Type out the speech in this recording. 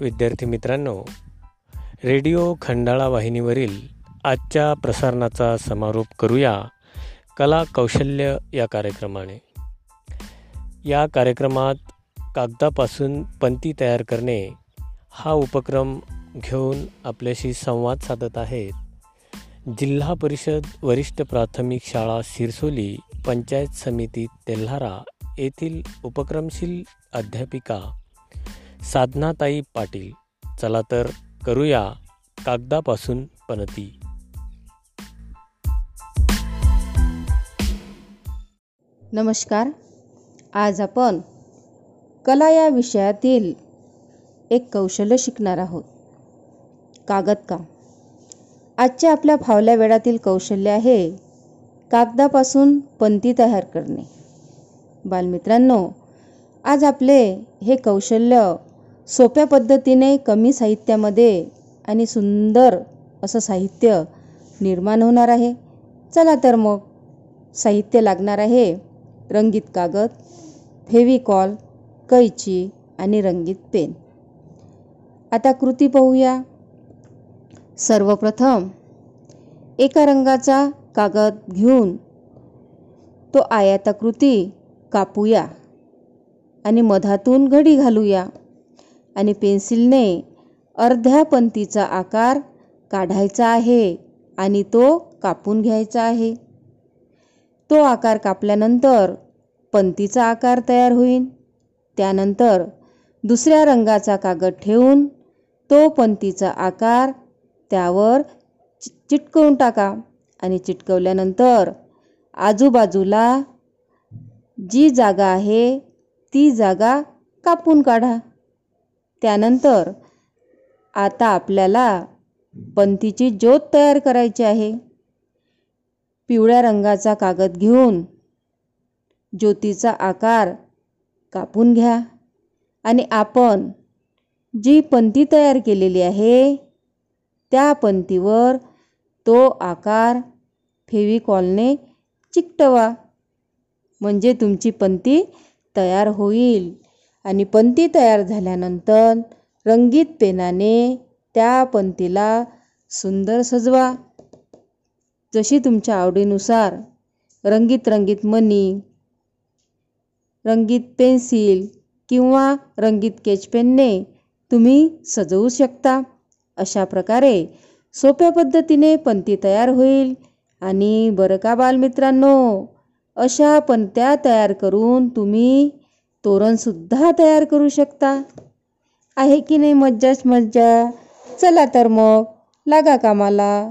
विद्यार्थी मित्रांनो रेडिओ खंडाळा वाहिनीवरील आजच्या प्रसारणाचा समारोप करूया कला कौशल्य या कार्यक्रमाने. या कार्यक्रमात कागदापासून पंती तयार करणे हा उपक्रम घेऊन आपल्याशी संवाद साधत आहेत जिल्हा परिषद वरिष्ठ प्राथमिक शाळा सिरसोली पंचायत समिती तेल्हारा येथील उपक्रमशील अध्यापिका साधनाताई पाटील. चला तर करूया कागदापासून पणती नमस्कार. आज आपण कला या विषयातील एक कौशल्य शिकणार आहोत. कागद काम आजच्या आपल्या फावल्या वेळातील कौशल्य आहे कागदापासून पंती तयार करणे. बालमित्रांनो आज आपले हे कौशल्य सोप्या पद्धतीने कमी साहित्यामध्ये आणि सुंदर असं साहित्य निर्माण होणार आहे. चला तर मग साहित्य लागणार आहे. रंगीत कागद फेविकॉल कैची आणि रंगीत पेन. आता कृती पाहूया. सर्वप्रथम एका रंगाचा कागद घेऊन तो आयाताकृती कापूया आणि मधातून घडी घालूया. आणि पेन्सिलने अर्ध्या पंतीचा आकार काढायचा आहे आणि तो कापून घ्यायचा आहे. तो आकार कापल्यानंतर पंतीचा आकार तयार होईल. त्यानंतर दुसऱ्या रंगाचा कागद ठेवून तो पंतीचा आकार त्यावर चिटकवून टाका आणि चिटकवल्यानंतर आजूबाजूला जी जागा आहे ती जागा कापून काढा. त्यानंतर आता आपल्याला पंथीची ज्योत तयार करायची आहे. पिवळ्या रंगाचा कागद घेऊन ज्योतीचा आकार कापून घ्या आणि आपण जी पंती तयार केलेली आहे त्या पंतीवर तो आकार फेविकॉलने चिकटवा. म्हणजे तुमची पंती तयार होईल. आणि पंती तयार झाल्यानंतर रंगीत पेनाने त्या पंतीला सुंदर सजवा. जशी तुमच्या आवडीनुसार रंगीत रंगीत मणी रंगीत पेन्सिल किंवा रंगीत केचपेनने तुम्ही सजवू शकता. अशा प्रकारे सोप्या पद्धतीने पंती तयार होईल. आणि बरं का बालमित्रांनो अशा पंत्या तयार करून तुम्ही तोरणसुद्धा तयार करू शकता. आहे की नाही मज्जाच मज्जा? चला तर मग लागा कामाला.